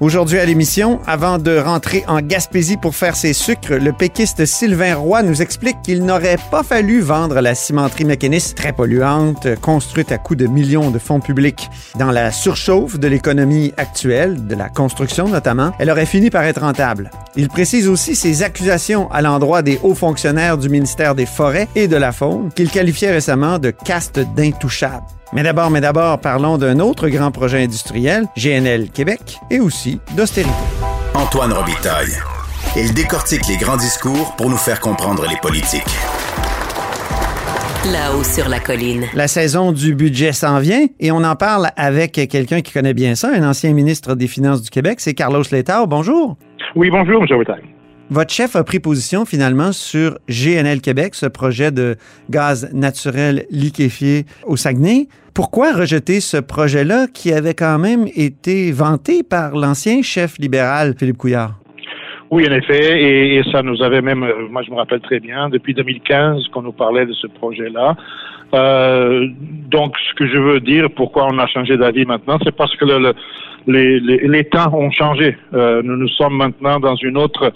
Aujourd'hui à l'émission, avant de rentrer en Gaspésie pour faire ses sucres, le péquiste Sylvain Roy nous explique qu'il n'aurait pas fallu vendre la cimenterie mécaniste très polluante, construite à coups de millions de fonds publics. Dans la surchauffe de l'économie actuelle, de la construction notamment, elle aurait fini par être rentable. Il précise aussi ses accusations à l'endroit des hauts fonctionnaires du ministère des Forêts et de la Faune, qu'il qualifiait récemment de caste d'intouchables. Mais d'abord, mais d'abord, parlons d'un autre grand projet industriel, GNL Québec, et aussi d'austérité. Antoine Robitaille. Il décortique les grands discours pour nous faire comprendre les politiques. Là-haut sur la colline. La saison du budget s'en vient et on en parle avec quelqu'un qui connaît bien ça, un ancien ministre des Finances du Québec, c'est Carlos Letao. Bonjour. Oui, bonjour, M. Robitaille. Votre chef a pris position finalement sur GNL Québec, ce projet de gaz naturel liquéfié au Saguenay. Pourquoi rejeter ce projet-là qui avait quand même été vanté par l'ancien chef libéral Philippe Couillard? Oui, en effet, et, ça nous avait même, euh, moi je me rappelle très bien, depuis 2015 qu'on nous parlait de ce projet-là. Euh, donc, ce que je veux dire, pourquoi on a changé d'avis maintenant, c'est parce que le, le, les, temps ont changé. Euh, nous nous sommes maintenant dans une autre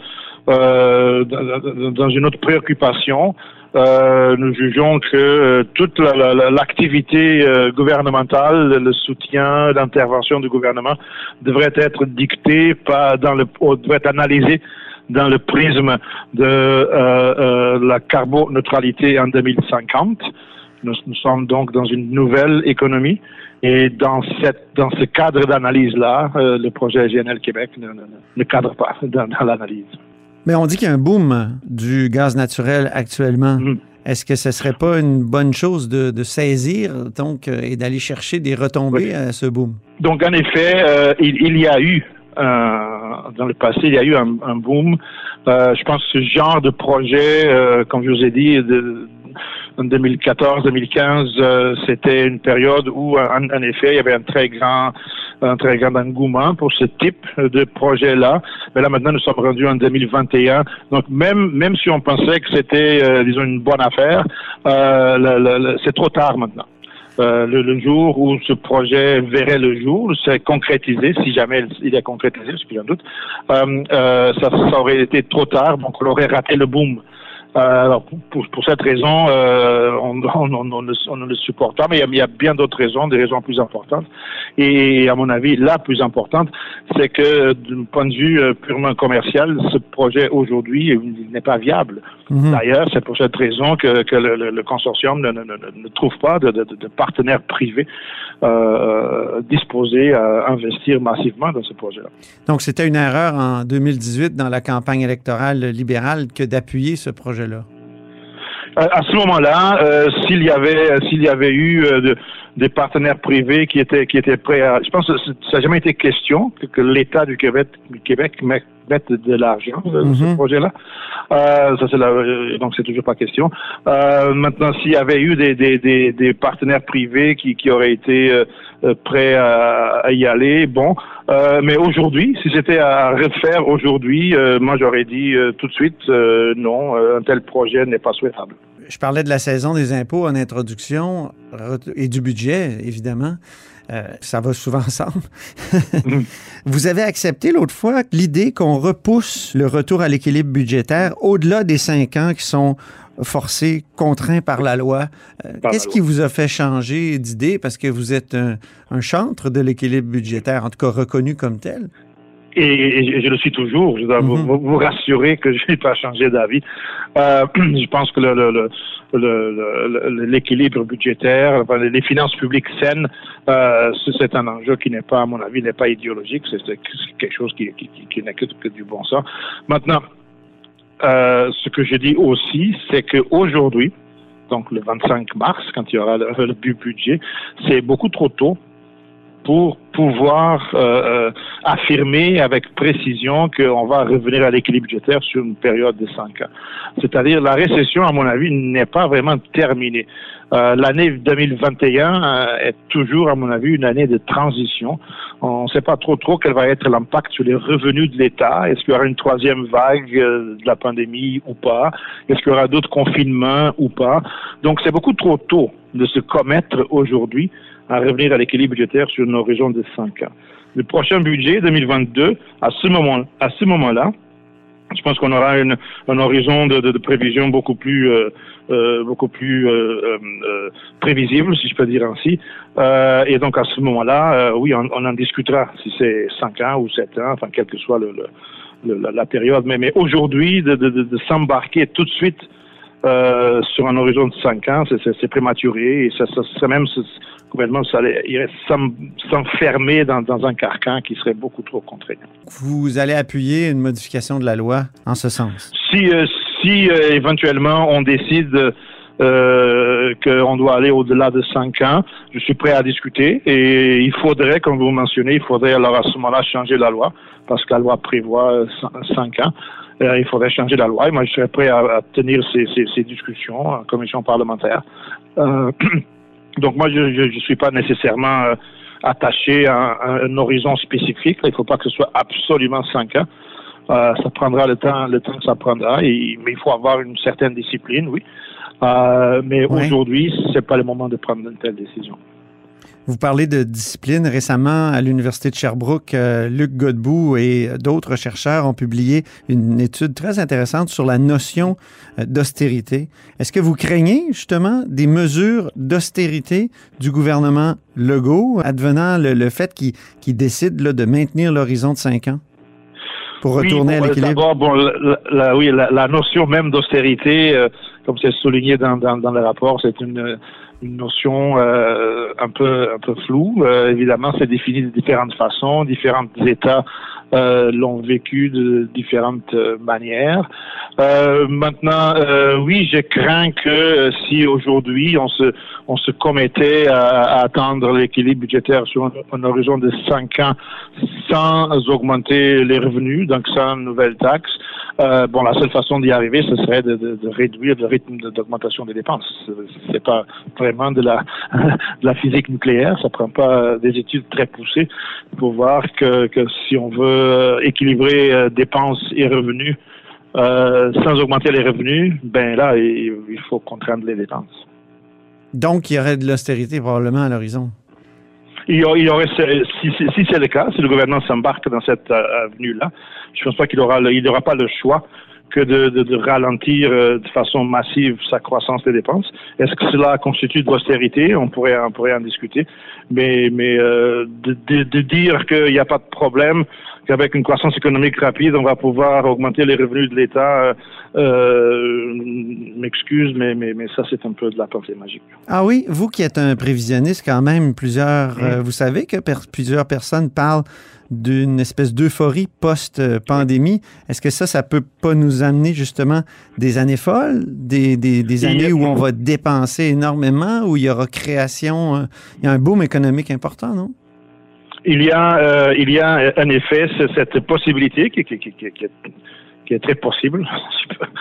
préoccupation. Euh, nous jugeons que euh, toute l'activité euh, gouvernementale, le soutien, l'intervention du gouvernement devrait être dictée, pas dans le, devrait être analysée dans le prisme de la carboneutralité en 2050. Nous, nous, sommes donc dans une nouvelle économie et dans, cette, dans ce cadre d'analyse-là, le projet GNL Québec ne cadre pas dans, dans l'analyse. Mais on dit qu'il y a un boom du gaz naturel actuellement. Mmh. Est-ce que ce ne serait pas une bonne chose de, de saisir donc euh, et d'aller chercher des retombées oui. à ce boom? Donc, en effet, euh, il, il, y a eu, euh, dans le passé, il y a eu un, un boom. Euh, je pense que ce genre de projet, comme je vous ai dit, de, en 2014-2015, euh, c'était une période où, en, effet, il y avait un très grand un très grand engouement pour ce type de projet-là. Mais là, maintenant, nous sommes rendus en 2021. Donc, même, même si on pensait que c'était, euh, disons, une bonne affaire, euh, c'est trop tard maintenant. Euh, le, le, jour où ce projet verrait le jour, c'est concrétisé, si jamais il est concrétisé, ce que j'en doute, euh, euh, ça, ça, aurait été trop tard, donc on aurait raté le boom. Euh, alors pour, pour, cette raison, euh, on, on, on, on, ne, le supporte pas, mais il y a, il y a bien d'autres raisons, des raisons plus importantes. Et à mon avis, la plus importante, c'est que d'un point de vue euh, purement commercial, ce projet aujourd'hui n'est pas viable. -hmm. D'ailleurs, c'est pour cette raison que, que le, consortium ne, ne, ne, trouve pas de, de, de partenaires privés euh, disposés à investir massivement dans ce projet-là. Donc, c'était une erreur en 2018 dans la campagne électorale libérale que d'appuyer ce projet-là? À ce moment-là, euh, s'il y avait s'il y avait eu euh, de, des partenaires privés qui étaient qui étaient prêts à, je pense que ça n'a jamais été question que, que l'État du Québec, du Québec mette de l'argent dans mm -hmm. ce projet-là. Euh, ça c'est donc c'est toujours pas question. Euh, maintenant, s'il y avait eu des, des, des, des, partenaires privés qui, qui auraient été euh, prêts à, à, y aller, bon. Euh, mais aujourd'hui, si c'était à refaire aujourd'hui, euh, moi j'aurais dit tout de suite non, un tel projet n'est pas souhaitable. Je parlais de la saison des impôts en introduction et du budget, évidemment. Euh, ça va souvent ensemble. Vous avez accepté l'autre fois l'idée qu'on repousse le retour à l'équilibre budgétaire au-delà des cinq ans qui sont forcés, contraints par la loi. Euh, Qu'est-ce qui vous a fait changer d'idée? Parce que vous êtes un, un chantre de l'équilibre budgétaire, en tout cas reconnu comme tel? Et, et, je le suis toujours. Je dois mm -hmm. vous, vous, rassurer que je n'ai pas changé d'avis. Euh, je pense que l'équilibre le, le, budgétaire, enfin, les finances publiques saines, euh, c'est un enjeu qui n'est pas, à mon avis, n'est pas idéologique. C'est quelque chose qui, qui, qui, qui n'est que, que, du bon sens. Maintenant, euh, ce que je dis aussi, c'est qu'aujourd'hui, donc le 25 mars, quand il y aura le, le budget, c'est beaucoup trop tôt pour pouvoir euh, euh, affirmer avec précision qu'on va revenir à l'équilibre budgétaire sur une période de cinq ans. C'est-à-dire la récession, à mon avis, n'est pas vraiment terminée. Euh, L'année 2021 euh, est toujours, à mon avis, une année de transition. On ne sait pas trop trop quel va être l'impact sur les revenus de l'État. Est-ce qu'il y aura une troisième vague de la pandémie ou pas? Est-ce qu'il y aura d'autres confinements ou pas? Donc c'est beaucoup trop tôt de se commettre aujourd'hui à revenir à l'équilibre budgétaire sur une horizon de 5 ans. Le prochain budget 2022, à ce moment-là, je pense qu'on aura une, un horizon de, prévision beaucoup plus, euh, euh, euh, prévisible, si je peux dire ainsi. Et donc à ce moment-là, oui, on, en discutera si c'est 5 ans ou 7 ans, enfin quelle que soit la, période. Mais, aujourd'hui, de s'embarquer tout de suite sur un horizon de 5 ans, c'est prématuré et ça, ça, ça même gouvernement irait s'enfermer dans, dans, un carcan qui serait beaucoup trop contraignant. Vous allez appuyer une modification de la loi en ce sens? Si, euh, si euh, éventuellement on décide euh, qu'on doit aller au-delà de cinq ans, je suis prêt à discuter et il faudrait, comme vous mentionnez, il faudrait alors à ce moment-là changer la loi parce que la loi prévoit cinq ans. Euh, il faudrait changer la loi et moi je serais prêt à, à tenir ces, ces, ces, discussions en commission parlementaire. Euh, Donc moi, je ne suis pas nécessairement euh, attaché à, un horizon spécifique. Il ne faut pas que ce soit absolument cinq ans. Euh, ça prendra le temps, le temps que ça prendra. Et, mais il faut avoir une certaine discipline, oui. Euh, mais oui. aujourd'hui, c'est pas le moment de prendre une telle décision. Vous parlez de discipline. Récemment, à l'Université de Sherbrooke, euh, Luc Godbout et d'autres chercheurs ont publié une étude très intéressante sur la notion euh, d'austérité. Est-ce que vous craignez justement des mesures d'austérité du gouvernement Legault, advenant le, le fait qu'il qu décide là, de maintenir l'horizon de cinq ans? Pour retourner oui, bon, à l'équilibre? D'abord, bon, la, la, oui, la, la, notion même d'austérité, euh, comme c'est souligné dans, dans, dans, le rapport, c'est une, une notion euh, un peu un peu floue. Euh, évidemment, c'est défini de différentes façons. Différents États euh, l'ont vécu de différentes manières. Euh, maintenant, euh, oui, je crains que si aujourd'hui on se on se commettait à, à atteindre l'équilibre budgétaire sur un, un, horizon de cinq ans sans augmenter les revenus, donc sans nouvelles taxes, euh, bon, la seule façon d'y arriver, ce serait de, de, de, réduire le rythme d'augmentation des dépenses. C'est pas vraiment de la, de la physique nucléaire, ça prend pas des études très poussées pour voir que, que si on veut équilibrer euh, dépenses et revenus euh, sans augmenter les revenus, ben là, il, il faut contraindre les dépenses. Donc, il y aurait de l'austérité probablement à l'horizon. Il y aurait, si, si, si c'est le cas, si le gouvernement s'embarque dans cette euh, avenue-là, je pense pas qu'il aura, il n'aura pas le choix que de, de, de ralentir euh, de façon massive sa croissance des dépenses. Est-ce que cela constitue de l'austérité? On pourrait, on pourrait en discuter. Mais, mais euh, de, de, de, dire qu'il n'y a pas de problème, qu'avec une croissance économique rapide, on va pouvoir augmenter les revenus de l'État, euh, m'excuse, mais, mais, mais ça, c'est un peu de la pensée magique. Ah oui, vous qui êtes un prévisionniste quand même, plusieurs, mmh. euh, vous savez que per plusieurs personnes parlent d'une espèce d'euphorie post-pandémie. Est-ce que ça, ça peut pas nous amener justement des années folles, des, des, des années où on va dépenser énormément, où il y aura création, euh, il y a un boom économique important, non? Il y a, euh, il y a en effet cette possibilité qui, qui, qui, qui, qui est très possible,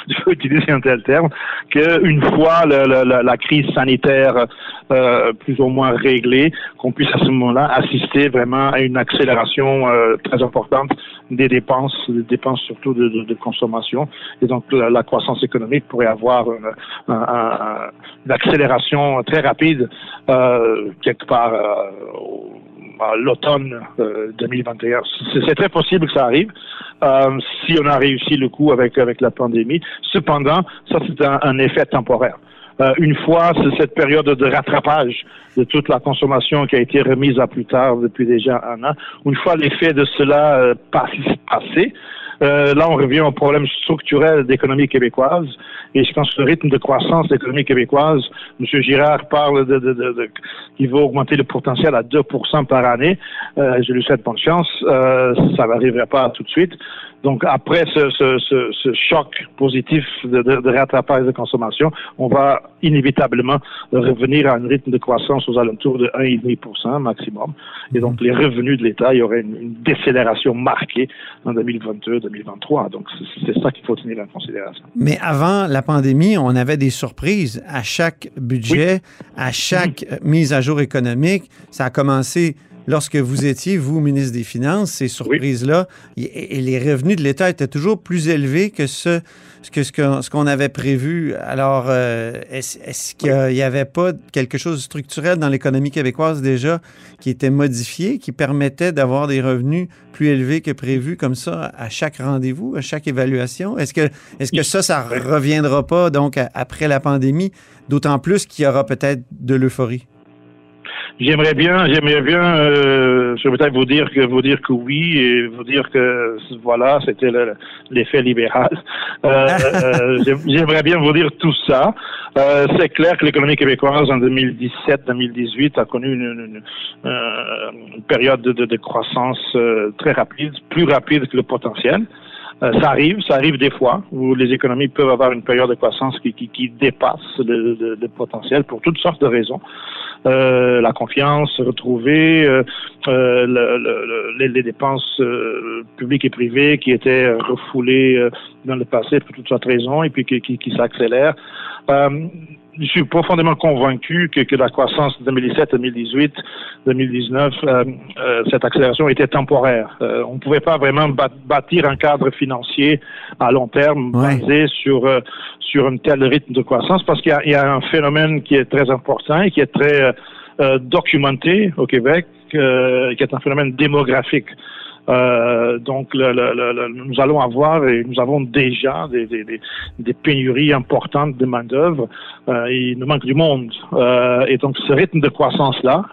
si je peux utiliser un tel terme, qu'une fois la, la, la, crise sanitaire euh, plus ou moins réglée, qu'on puisse à ce moment-là assister vraiment à une accélération euh, très importante des dépenses, des dépenses surtout de, de, de consommation. Et donc la, croissance économique pourrait avoir une, un, un, une accélération très rapide euh, quelque part euh, à l'automne euh, 2021. C'est très possible que ça arrive euh, si on a réussi le coup avec avec la pandémie. Cependant, ça c'est un, un, effet temporaire. Euh, une fois cette période de rattrapage de toute la consommation qui a été remise à plus tard depuis déjà un an, une fois l'effet de cela euh, passé, euh, là, on revient au problème structurel d'économie québécoise. Et je pense que le rythme de croissance de l'économie québécoise, M. Girard parle de, de, de, de qu'il va augmenter le potentiel à 2% par année. Euh, je lui souhaite bonne chance. Euh, ça n'arriverait pas tout de suite. Donc après ce, ce, ce, ce choc positif de, de, de, rattrapage de consommation, on va inévitablement revenir à un rythme de croissance aux alentours de 1,5% maximum. Et donc les revenus de l'État, il y aurait une, une décélération marquée en 2022-2023. Donc c'est ça qu'il faut tenir en considération. Mais avant la pandémie, on avait des surprises à chaque budget, oui. à chaque mmh. mise à jour économique. Ça a commencé lorsque vous étiez, vous, ministre des Finances, ces surprises-là, oui. et, et, les revenus de l'État étaient toujours plus élevés que ce, que ce qu'on avait prévu. Alors, euh, est-ce est qu'il n'y avait pas quelque chose de structurel dans l'économie québécoise déjà qui était modifié, qui permettait d'avoir des revenus plus élevés que prévu comme ça à chaque rendez-vous, à chaque évaluation? Est-ce que, que ça, ça reviendra pas donc après la pandémie, d'autant plus qu'il y aura peut-être de l'euphorie? J'aimerais bien, j'aimerais bien, euh, je vais peut-être vous dire que vous dire que oui et vous dire que voilà, c'était l'effet libéral. Euh, euh, j'aimerais bien vous dire tout ça. Euh, c'est clair que l'économie québécoise en 2017-2018 a connu une, une, une période de, de, de croissance très rapide, plus rapide que le potentiel. Euh, ça arrive, ça arrive des fois où les économies peuvent avoir une période de croissance qui, qui, qui dépasse le, le, le, potentiel pour toutes sortes de raisons. Euh, la confiance retrouvée, euh, euh le, les, les, dépenses euh, publiques et privées qui étaient refoulées dans le passé pour toutes sortes de raisons et puis qui, qui, qui s'accélèrent je suis profondément convaincu que, que la croissance 2017, 2018, 2019, euh, euh, cette accélération était temporaire. Euh, on ne pouvait pas vraiment bâtir un cadre financier à long terme ouais. basé sur euh, sur un tel rythme de croissance parce qu'il y, y, a un phénomène qui est très important et qui est très euh, documenté au Québec, qui est un phénomène démographique. Euh, donc, le, le, le, nous allons avoir et nous avons déjà des, des, des pénuries importantes de main d'œuvre. Euh, il nous manque du monde. Euh, et donc, ce rythme de croissance là,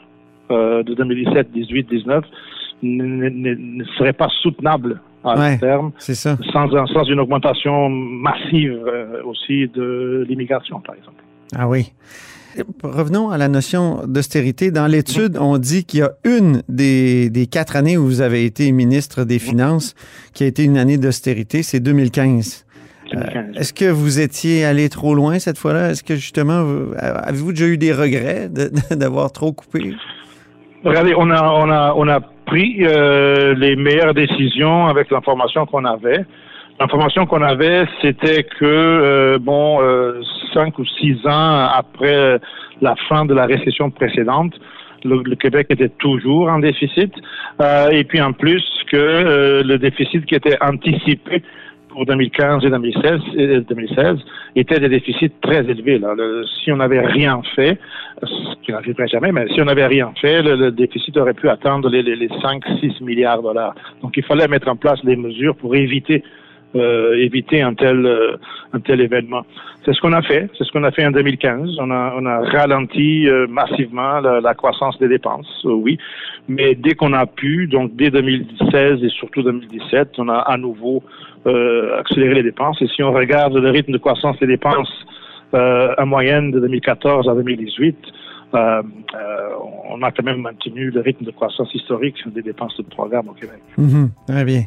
de 2017, 18, 19, ne serait pas soutenable à ouais, terme, ça. Sans, sans une augmentation massive aussi de l'immigration, par exemple. Ah oui. Revenons à la notion d'austérité. Dans l'étude, on dit qu'il y a une des, des, quatre années où vous avez été ministre des Finances qui a été une année d'austérité, c'est 2015. 2015. Euh, Est-ce que vous étiez allé trop loin cette fois-là? Est-ce que justement, avez-vous déjà eu des regrets d'avoir trop coupé? Regardez, on a, on a, on a pris euh, les meilleures décisions avec l'information qu'on avait. L'information qu'on avait, c'était que euh, bon, euh, cinq ou six ans après la fin de la récession précédente, le, Québec était toujours en déficit, euh, et puis en plus que euh, le déficit qui était anticipé pour 2015 et 2016, et 2016 étaient des déficits très élevés. Si on n'avait rien fait, ce qui n'arriverait jamais, mais si on n'avait rien fait, le, le, déficit aurait pu atteindre les, les, les 5-6 milliards de dollars. Donc il fallait mettre en place des mesures pour éviter euh, éviter un tel euh, un tel événement. C'est ce qu'on a fait. C'est ce qu'on a fait en 2015. On a on a ralenti euh, massivement la, croissance des dépenses, oui. Mais dès qu'on a pu, donc dès 2016 et surtout 2017, on a à nouveau accéléré les dépenses. Et si on regarde le rythme de croissance des dépenses en moyenne de 2014 à 2018. Euh, euh, on a quand même maintenu le rythme de croissance historique des dépenses de programme au Québec. Mm -hmm. Très bien.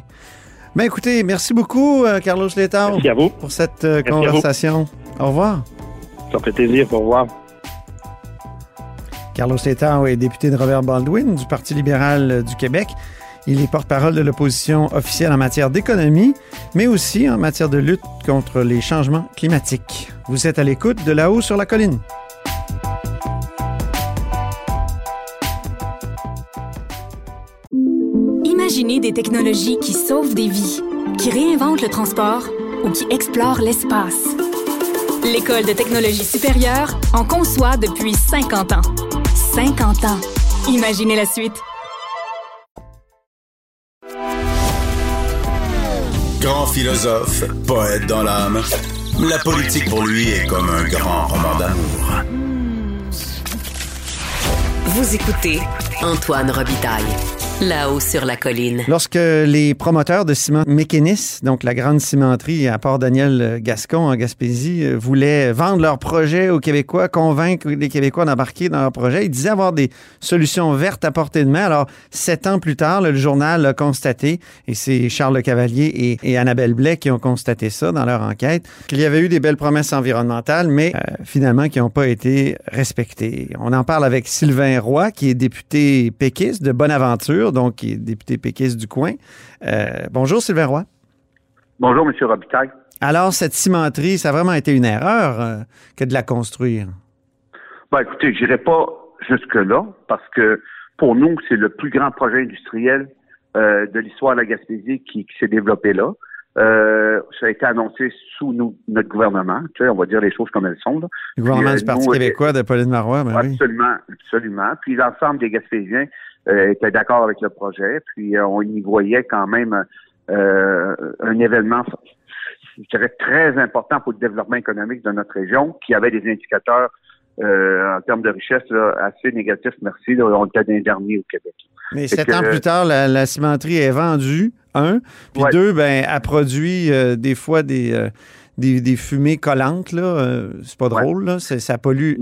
Ben écoutez, merci beaucoup, euh, Carlos Letao. Merci à vous. Pour cette euh, conversation. Au revoir. Ça fait plaisir. Au revoir. Carlos Letao est député de Robert Baldwin du Parti libéral du Québec. Il est porte-parole de l'opposition officielle en matière d'économie, mais aussi en matière de lutte contre les changements climatiques. Vous êtes à l'écoute de là-haut sur la colline. Imaginez des technologies qui sauvent des vies, qui réinventent le transport ou qui explorent l'espace. L'École de technologie supérieure en conçoit depuis 50 ans. 50 ans. Imaginez la suite. Grand philosophe, poète dans l'âme, la politique pour lui est comme un grand roman d'amour. Vous écoutez Antoine Robitaille. Là-haut sur la colline. Lorsque les promoteurs de ciment Mécanis, donc la grande cimenterie à Port-Daniel Gascon en Gaspésie, euh, voulaient vendre leur projet aux Québécois, convaincre les Québécois d'embarquer dans leur projet, ils disaient avoir des solutions vertes à portée de main. Alors, sept ans plus tard, le journal a constaté, et c'est Charles Le Cavalier et, et, Annabelle Blais qui ont constaté ça dans leur enquête, qu'il y avait eu des belles promesses environnementales, mais euh, finalement qui n'ont pas été respectées. On en parle avec Sylvain Roy, qui est député péquiste de Bonaventure, donc qui est député péquiste du coin. Euh, bonjour Sylvain Roy. Bonjour M. Robitaille. Alors, cette cimenterie, ça a vraiment été une erreur euh, que de la construire? Ben, écoutez, je n'irai pas jusque-là, parce que pour nous, c'est le plus grand projet industriel euh, de l'histoire de la Gaspésie qui, qui s'est développé là. Euh, ça a été annoncé sous nous, notre gouvernement. Tu sais, on va dire les choses comme elles sont. Là. Le gouvernement Puis, du Parti nous, québécois de Pauline Marois, ben Absolument, oui. absolument. Puis l'ensemble des Gaspésiens euh, étaient d'accord avec le projet. Puis euh, on y voyait quand même euh, un événement, je dirais, très important pour le développement économique de notre région, qui avait des indicateurs euh, en termes de richesse là, assez négatifs, merci. Là, on était des derniers au Québec. Mais sept que, ans plus tard, la, la, cimenterie est vendue, un. Puis ouais. deux, ben, a produit euh, des fois des, euh, des, des, fumées collantes. Là. Euh, c'est pas drôle. Ouais. Là. Ça pollue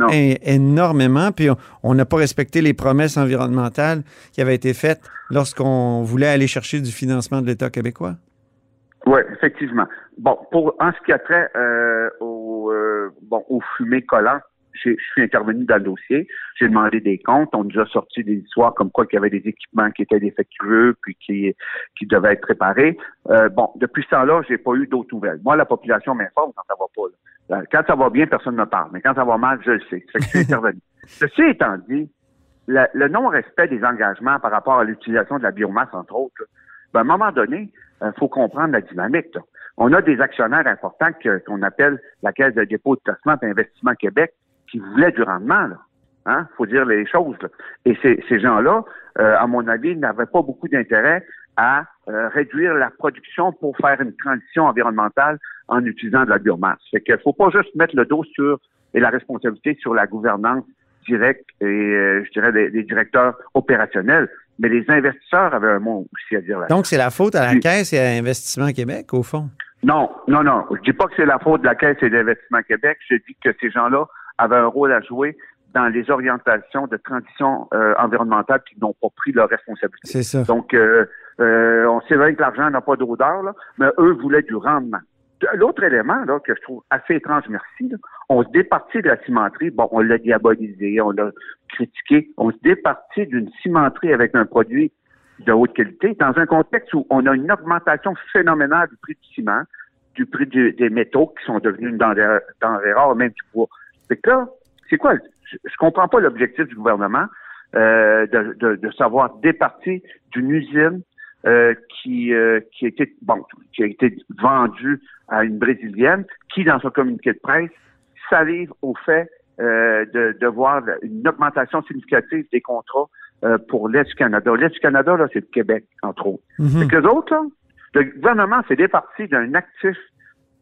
énormément. Puis on n'a pas respecté les promesses environnementales qui avaient été faites lorsqu'on voulait aller chercher du financement de l'État québécois. Oui, effectivement. Bon, pour en ce qui a trait euh, aux, bon, aux fumées collantes, je suis intervenu dans le dossier, j'ai demandé des comptes, on nous a sorti des histoires comme quoi qu'il y avait des équipements qui étaient défectueux puis qui, qui devaient être réparés. Euh, bon, depuis ce temps-là, j'ai pas eu d'autres nouvelles. Moi, la population m'informe quand ça va pas. Là. Quand ça va bien, personne ne me parle, mais quand ça va mal, je le sais. Fait que je suis intervenu. Ceci étant dit, la, le non-respect des engagements par rapport à l'utilisation de la biomasse, entre autres, ben, à un moment donné, il euh, faut comprendre la dynamique. Là. On a des actionnaires importants qu'on appelle la Caisse de dépôt de placement et Investissement Québec qui voulaient du rendement, là. Hein? Faut dire les choses. Là. Et ces, ces gens-là, euh, à mon avis, n'avaient pas beaucoup d'intérêt à euh, réduire la production pour faire une transition environnementale en utilisant de la biomasse. Fait qu'il faut pas juste mettre le dos sur et la responsabilité sur la gouvernance directe et euh, je dirais des, des, directeurs opérationnels, mais les investisseurs avaient un mot aussi à dire là. Donc c'est la faute à la Caisse et à Investissement Québec, au fond? Non, non, non. Je dis pas que c'est la faute de la Caisse et d'Investissement Québec. Je dis que ces gens-là avaient un rôle à jouer dans les orientations de transition euh, environnementale qui n'ont pas pris leur responsabilité. C'est ça. Donc, euh, euh, on sait vrai que l'argent n'a pas d'odeur, là, mais eux voulaient du rendement. L'autre élément là, que je trouve assez étrange, merci, là, on se départit de la cimenterie, bon, on l'a diabolisé, on l'a critiqué, on se départit d'une cimenterie avec un produit de haute qualité dans un contexte où on a une augmentation phénoménale du prix du ciment, du prix du, des métaux qui sont devenus une denrée, denrée rare, même du bois. Fait que là, c'est quoi? Je, je comprends pas l'objectif du gouvernement euh, de, de, de, savoir départir d'une usine euh, qui, euh, qui a été bon, qui a été vendue à une brésilienne, qui dans son communiqué de presse salive au fait euh, de, de voir une augmentation significative des contrats euh, pour l'Est du Canada. L'Est du Canada, là, c'est le Québec, entre autres. Mm -hmm. que les autres, là, le gouvernement s'est départi d'un actif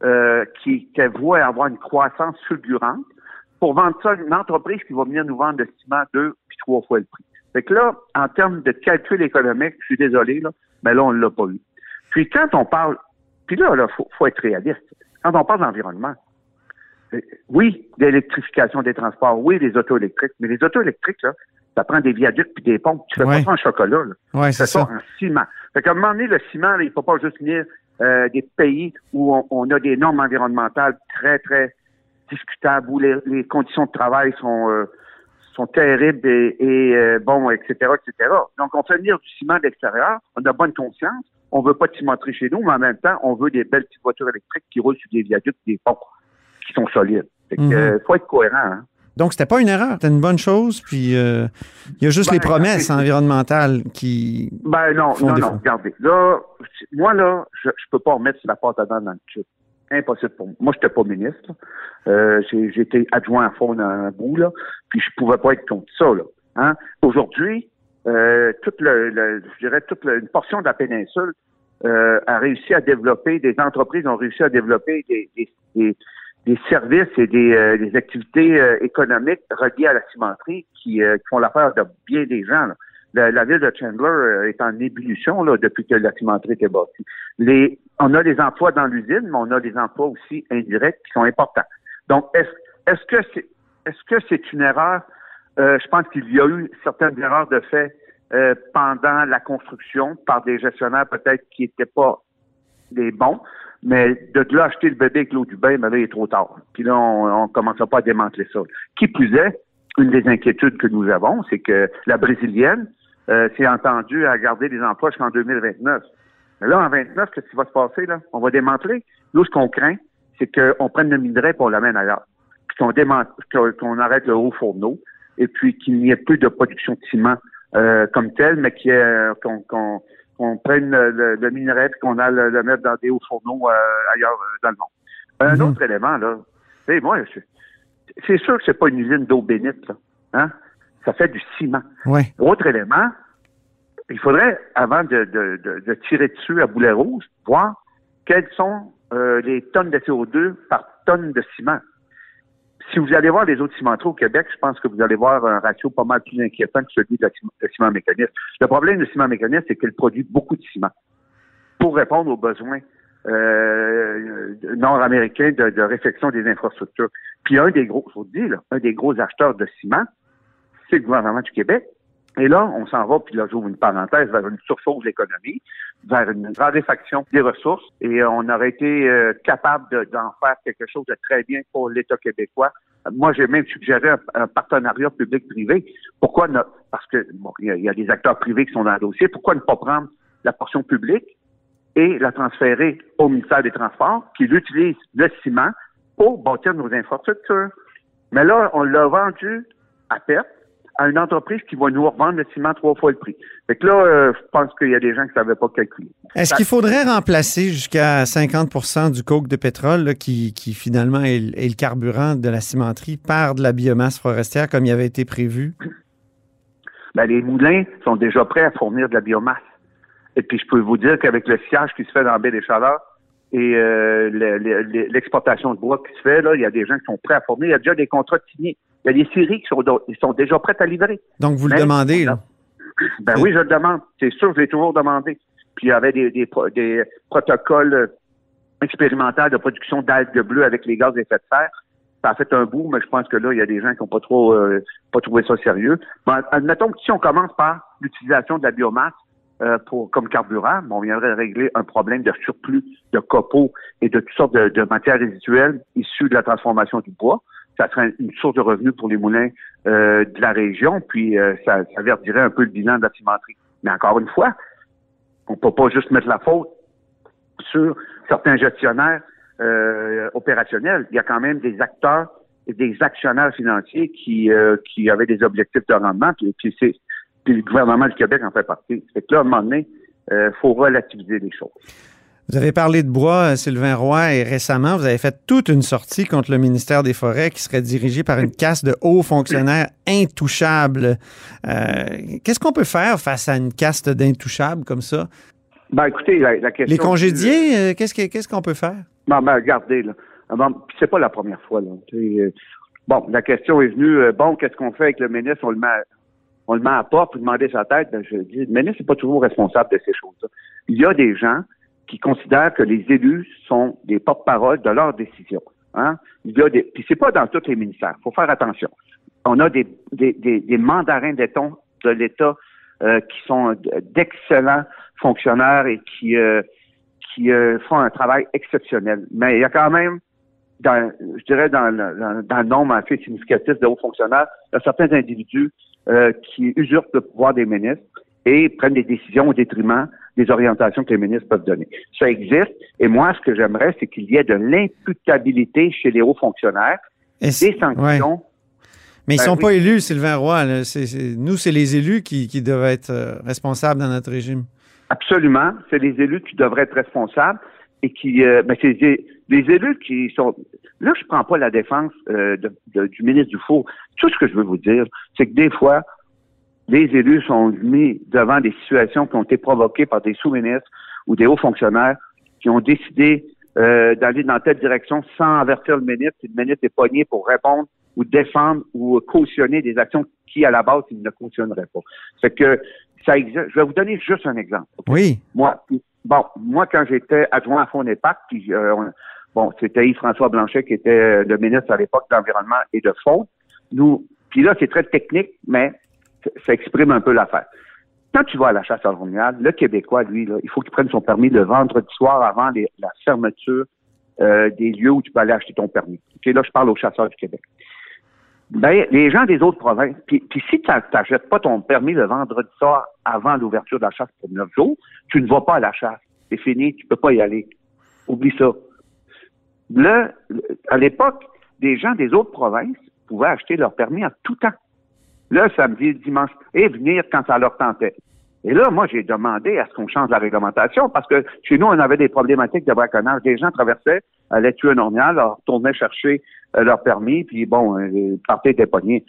euh, qui, vouait avoir une croissance fulgurante pour vendre ça à une entreprise qui va venir nous vendre le ciment deux puis trois fois le prix. Fait que là, en termes de calcul économique, je suis désolé, là, mais là, on ne l'a pas eu. Puis quand on parle, puis là, il faut, faut, être réaliste. Quand on parle d'environnement, oui, d'électrification des transports, oui, des autos électriques, mais les autos électriques, là, ça prend des viaducs puis des pompes. Tu fais ouais. pas ça en chocolat, là. Ouais, ça. ça en ciment. Fait qu'à un moment donné, le ciment, là, il faut pas juste venir euh, des pays où on, on, a des normes environnementales très, très discutables, où les, les conditions de travail sont, euh, sont terribles et, et euh, bon, etc., etc. Donc, on fait venir du ciment d'extérieur, on a bonne conscience, on veut pas de cimenterie chez nous, mais en même temps, on veut des belles petites voitures électriques qui roulent sur des viaducs, des ponts qui sont solides. Fait que, mm -hmm. faut être cohérent, hein. Donc, c'était pas une erreur, c'était une bonne chose, puis euh, il y a juste ben, les promesses environnementales qui. Ben non, non, non, regardez. Là, moi, là, je, je peux pas remettre la pâte à dents dans le tube. Impossible pour moi. Moi, j'étais pas ministre. Euh, été adjoint à fond dans un bout, là, puis je pouvais pas être contre ça, là. Hein? Aujourd'hui, euh, toute le, le, je dirais toute le, une portion de la péninsule euh, a réussi à développer, des entreprises ont réussi à développer des, des, des des services et des, euh, des activités euh, économiques reliées à la cimenterie qui, euh, qui font l'affaire de bien des gens. Là. La, la ville de Chandler euh, est en ébullition là, depuis que la cimenterie était bâtie. Les, on a des emplois dans l'usine, mais on a des emplois aussi indirects qui sont importants. Donc, est-ce est-ce que c'est est-ce que c'est une erreur? Euh, je pense qu'il y a eu certaines erreurs de fait euh, pendant la construction par des gestionnaires peut-être qui n'étaient pas des bons, mais de là acheter le bébé avec l'eau du bain, mais il est trop tard. Puis là, on ne commence pas à démanteler ça. Qui plus est, une des inquiétudes que nous avons, c'est que la brésilienne euh, s'est entendue à garder des emplois jusqu'en 2029. Mais là, en 29, qu'est-ce qui va se passer, là? On va démanteler. Nous, ce qu'on craint, c'est qu'on prenne le minerai pour l'amène ailleurs. Puis qu'on démante, qu'on arrête le haut fourneau, et puis qu'il n'y ait plus de production de ciment euh, comme tel, mais qu'il y ait, qu'on, qu'on, qu'on prenne le, le, minerai et qu'on a le, le, mettre dans des hauts fourneaux euh, ailleurs euh, dans le monde. Un mm-hmm. autre élément, là, c'est moi, c'est sûr que c'est pas une usine d'eau bénite, là. Hein? Ça fait du ciment. Ouais. Autre élément, il faudrait, avant de, de, de, de, tirer dessus à boulet rouge, voir quelles sont euh, les tonnes de CO2 par tonne de ciment. Si vous allez voir les autres cimenteries au Québec, je pense que vous allez voir un ratio pas mal plus inquiétant que celui de la ciment, de ciment mécaniste. Le problème du ciment mécaniste, c'est qu'il produit beaucoup de ciment pour répondre aux besoins euh, nord-américains de, de, réfection des infrastructures. Puis un des gros, je vous le dis, là, un des gros acheteurs de ciment, c'est le gouvernement du Québec. Et là, on s'en va, puis là, j'ouvre une parenthèse, vers une surchauffe de l'économie, vers une raréfaction des ressources, et on aurait été euh, capable d'en faire quelque chose de très bien pour l'État québécois. Moi, j'ai même suggéré un, partenariat public-privé. Pourquoi ne, parce que bon, il y, y, a des acteurs privés qui sont dans le dossier. Pourquoi ne pas prendre la portion publique et la transférer au ministère des Transports, qui utilise le ciment pour bâtir nos infrastructures? Mais là, on l'a vendu à perte à une entreprise qui va nous revendre le ciment trois fois le prix. Fait que là, euh, je pense qu'il y a des gens qui ne savaient pas calculer. Est-ce qu'il faudrait remplacer jusqu'à 50% du coke de pétrole là, qui, qui, finalement est, est, le carburant de la cimenterie par de la biomasse forestière comme il avait été prévu? Ben, les moulins sont déjà prêts à fournir de la biomasse. Et puis, je peux vous dire qu'avec le sillage qui se fait dans la baie des Chaleurs et euh, l'exportation de bois qui se fait, là, il y a des gens qui sont prêts à fournir. Il y a déjà des contrats signés. Il y a des séries qui sont, sont déjà prêtes à livrer. Donc, vous le demandez, là? Ben oui, je le demande. C'est sûr, je l'ai toujours demandé. Puis, il y avait des, des, des protocoles expérimentaires de production d'algues bleues avec les gaz à effet de serre. Ça a fait un bout, mais je pense que là, il y a des gens qui n'ont pas trop euh, pas trouvé ça sérieux. Bon, admettons que si on commence par l'utilisation de la biomasse euh, pour comme carburant, on viendrait régler un problème de surplus de copeaux et de toutes sortes de, de matières résiduelles issues de la transformation du bois ça serait une source de revenus pour les moulins euh, de la région, puis euh, ça, verdirait un peu le bilan de la cimenterie. Mais encore une fois, on peut pas juste mettre la faute sur certains gestionnaires euh, opérationnels. Il y a quand même des acteurs et des actionnaires financiers qui, avaient des objectifs de rendement, puis, puis, c'est, le gouvernement du Québec en fait partie. Fait que là, à un moment donné, il faut relativiser les choses. Vous avez parlé de bois, Sylvain Roy, et récemment, vous avez fait toute une sortie contre le ministère des Forêts qui serait dirigée par une caste de hauts fonctionnaires intouchables. Euh, Qu'est-ce qu'on peut faire face à une caste d'intouchables comme ça? Ben, écoutez, la, la question. Les congédiés, euh, qu'est-ce qu'on qu qu peut faire? Ben, ben regardez, là. C'est pas la première fois, là. Bon, la question est venue, euh, bon, qu'est-ce qu'on fait avec le ministre? On le met à, on le met à part pour demander sa tête. Ben, je dis, le ministre n'est pas toujours responsable de ces choses-là. Il y a des gens qui considèrent que les élus sont des porte-parole de leurs décisions. Hein? Il y a des, puis c'est pas dans tous les ministères. Faut faire attention. On a des, des, des, des mandarins de l'État euh, qui sont d'excellents fonctionnaires et qui euh, qui euh, font un travail exceptionnel. Mais il y a quand même, dans, je dirais dans le, dans, dans le nombre assez significatif de hauts fonctionnaires, il y a certains individus euh, qui usurpent le pouvoir des ministres et prennent des décisions au détriment des orientations que les ministres peuvent donner. Ça existe. Et moi, ce que j'aimerais, c'est qu'il y ait de l'imputabilité chez les hauts fonctionnaires, des sanctions. Ouais. Mais ils ne ben, sont oui. pas élus, Sylvain Roy. C est, c est, nous, c'est les élus qui, qui doivent être euh, responsables dans notre régime. Absolument. C'est les élus qui devraient être responsables et qui, euh, ben c'est les, élus qui sont. Là, je prends pas la défense euh, de, de, du ministre Dufault. Tout ce que je veux vous dire, c'est que des fois, les élus sont mis devant des situations qui ont été provoquées par des sous-ministres ou des hauts fonctionnaires qui ont décidé euh, d'aller dans telle direction sans avertir le ministre. Et le ministre est pogné pour répondre ou défendre ou cautionner des actions qui, à la base, ils ne cautionneraient pas. Fait que ça existe. Je vais vous donner juste un exemple. Oui. Moi, bon, moi, quand j'étais adjoint à Fonds d'Impact, puis euh, on- bon, c'était Yves-François Blanchet qui était euh, le ministre à l'époque d'Environnement et de Fonds. Nous, puis là, c'est très technique, mais ça- exprime un peu l'affaire. Quand tu vas à la chasse à le Québécois, lui, il faut qu'il prenne son permis le vendredi soir avant la fermeture euh, des lieux où tu peux aller acheter ton permis. Ok, là, je parle aux chasseurs du Québec. Ben, les gens des autres provinces, puis, si tu n'achètes pas ton permis le vendredi soir avant l'ouverture de la chasse pour neuf jours, tu ne vas pas à la chasse. C'est fini, tu peux pas y aller. Oublie ça. Là, à l'époque, des gens des autres provinces pouvaient acheter leur permis en tout temps. Le samedi, le dimanche, et venir quand ça leur tentait. Et là, moi, j'ai demandé à ce qu'on change la réglementation parce que chez nous, on avait des problématiques de braconnage. Des gens traversaient, allaient tuer un orignal, leur retournaient chercher euh, leur permis, puis bon, euh, partaient des poignets.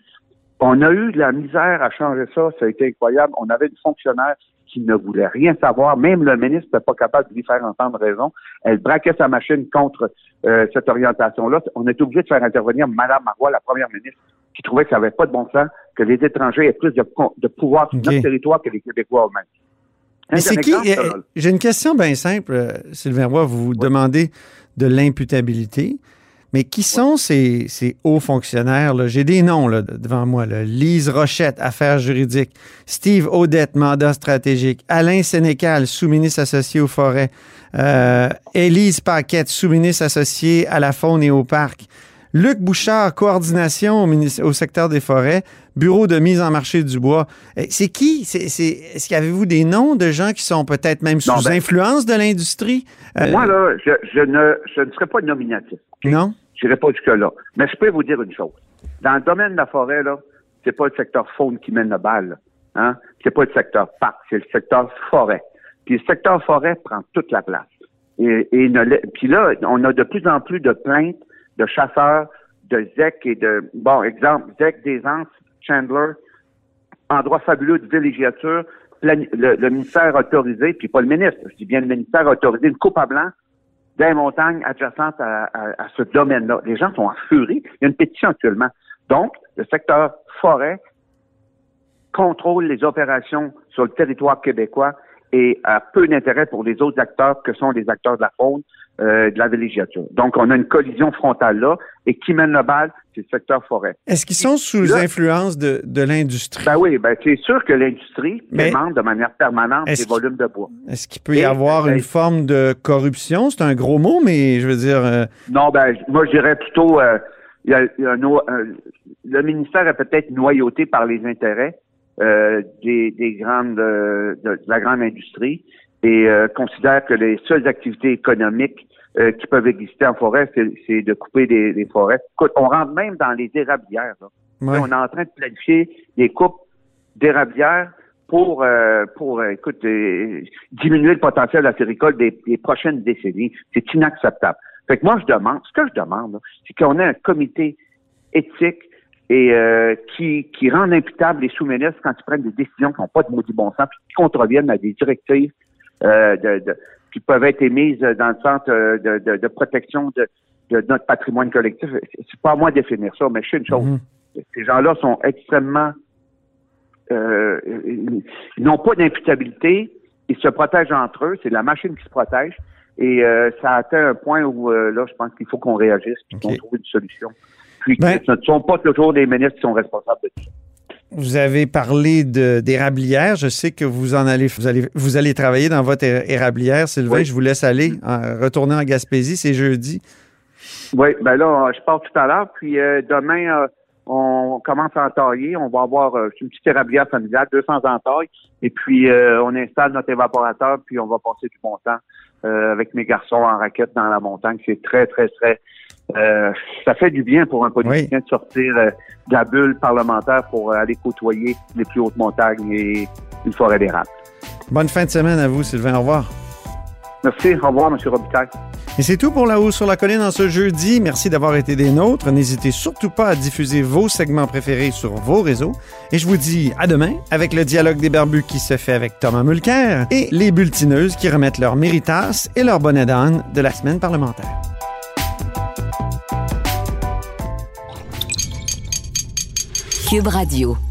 On a eu de la misère à changer ça, ça a été incroyable. On avait une fonctionnaire qui ne voulait rien savoir, même le ministre n'était pas capable de lui faire entendre raison. Elle braquait sa machine contre euh, cette orientation-là. On était obligé de faire intervenir Mme Marois, la première ministre, qui trouvait que ça n'avait pas de bon sens que les étrangers aient plus de, pouvoir sur Ok. notre territoire que les Québécois eux-mêmes. C'est qui? euh, là. J'ai une question bien simple, euh, Sylvain Roy. Vous vous demandez de l'imputabilité. Mais qui sont ces, ces hauts fonctionnaires? J'ai des noms là, de- devant moi. là. Lise Rochette, affaires juridiques. Steve Odette, mandat stratégique. Alain Sénécal, sous-ministre associé aux forêts. Euh, Élise Paquette, sous-ministre associé à la faune et au parc. Luc Bouchard, coordination au, au secteur des forêts, bureau de mise en marché du bois. Euh, C'est qui? C'est, c'est- est-ce qu'avez-vous des noms de gens qui sont peut-être même sous Non, ben- influence de l'industrie? Euh, Moi, là, je, je ne, je ne serais pas nominatif. non? Je n'irai pas jusque-là. Mais je peux vous dire une chose. Dans le domaine de la forêt, là, c'est pas le secteur faune qui mène la balle. Hein? C'est pas le secteur parc, c'est le secteur forêt. Puis le secteur forêt prend toute la place. Et, et ne puis là, on a de plus en plus de plaintes de chasseurs de ZEC et de, bon, exemple, ZEC des Anses, Chandler, endroit fabuleux de villégiature, le, ministère autorisé, puis pas le ministre, je dis bien le ministère autorisé une coupe à blanc des montagnes adjacentes à- à ce domaine-là. Les gens sont en furie. Il y a une pétition actuellement. Donc, le secteur forêt contrôle les opérations sur le territoire québécois et a peu d'intérêt pour les autres acteurs que sont les acteurs de la faune, euh, de la villégiature. Donc, on a une collision frontale là, et qui mène le bal, c'est le secteur forêt. Est-ce qu'ils sont sous Là- influence de, de l'industrie? Ben oui, ben c'est sûr que l'industrie demande de manière permanente des volumes de bois. Est-ce qu'il peut y Et- avoir ben- une forme de corruption? C'est un gros mot, mais je veux dire... euh, Non, ben, moi, je dirais plutôt, euh, il y a, il y a un un- le ministère est peut-être noyauté par les intérêts euh, des, des grandes, euh, de, de la grande industrie et euh, considère que les seules activités économiques euh, qui peuvent exister en forêt, c'est de couper des, des forêts. Écoute, on rentre même dans les érablières. là. ouais. On est en train de planifier des coupes d'érablières pour, euh, pour euh, écoute, euh, diminuer le potentiel acéricole des, des prochaines décennies. C'est inacceptable. Fait que moi, je demande, ce que je demande, c'est qu'on ait un comité éthique et euh, qui, qui rende imputable les sous-ministres quand ils prennent des décisions qui n'ont pas de maudit bon sens, puis qui contreviennent à des directives euh, de, de- qui peuvent être émises dans le sens euh, de, de, de protection de, notre patrimoine collectif. C'est pas à moi de définir ça, mais je sais une chose. Mhm. Ces gens-là sont extrêmement euh, ils n'ont pas d'imputabilité, ils se protègent entre eux, c'est la machine qui se protège. Et euh, ça atteint un point où là, je pense qu'il faut qu'on réagisse et Ok. qu'on trouve une solution. Puis Ben- ce ne sont pas toujours les ministres qui sont responsables de tout ça. Vous avez parlé de- d'érablières. Je sais que vous en allez, vous allez, vous allez travailler dans votre érablière, Sylvain. Oui. Je vous laisse aller, en- retourner en Gaspésie. C'est jeudi. Oui, ben là, je pars tout à l'heure, puis euh, demain, euh, on commence à entailler. On va avoir euh, une petite érablière familiale, 200 entailles, et puis euh, on installe notre évaporateur, puis on va passer du bon temps euh, avec mes garçons en raquette dans la montagne. C'est très, très, très... euh, ça fait du bien pour un politicien de sortir euh, de la bulle parlementaire pour euh, aller côtoyer les plus hautes montagnes et une forêt d'érable. Bonne fin de semaine à vous, Sylvain. Au revoir. Merci. Au revoir, M. Robitaille. Et c'est tout pour La Haut sur la Colline en ce jeudi. Merci d'avoir été des nôtres. N'hésitez surtout pas à diffuser vos segments préférés sur vos réseaux. Et je vous dis à demain avec le dialogue des barbus qui se fait avec Thomas Mulcair et les bulletineuses qui remettent leur méritas et leur bonnet d'âne de la semaine parlementaire. Cube Radio.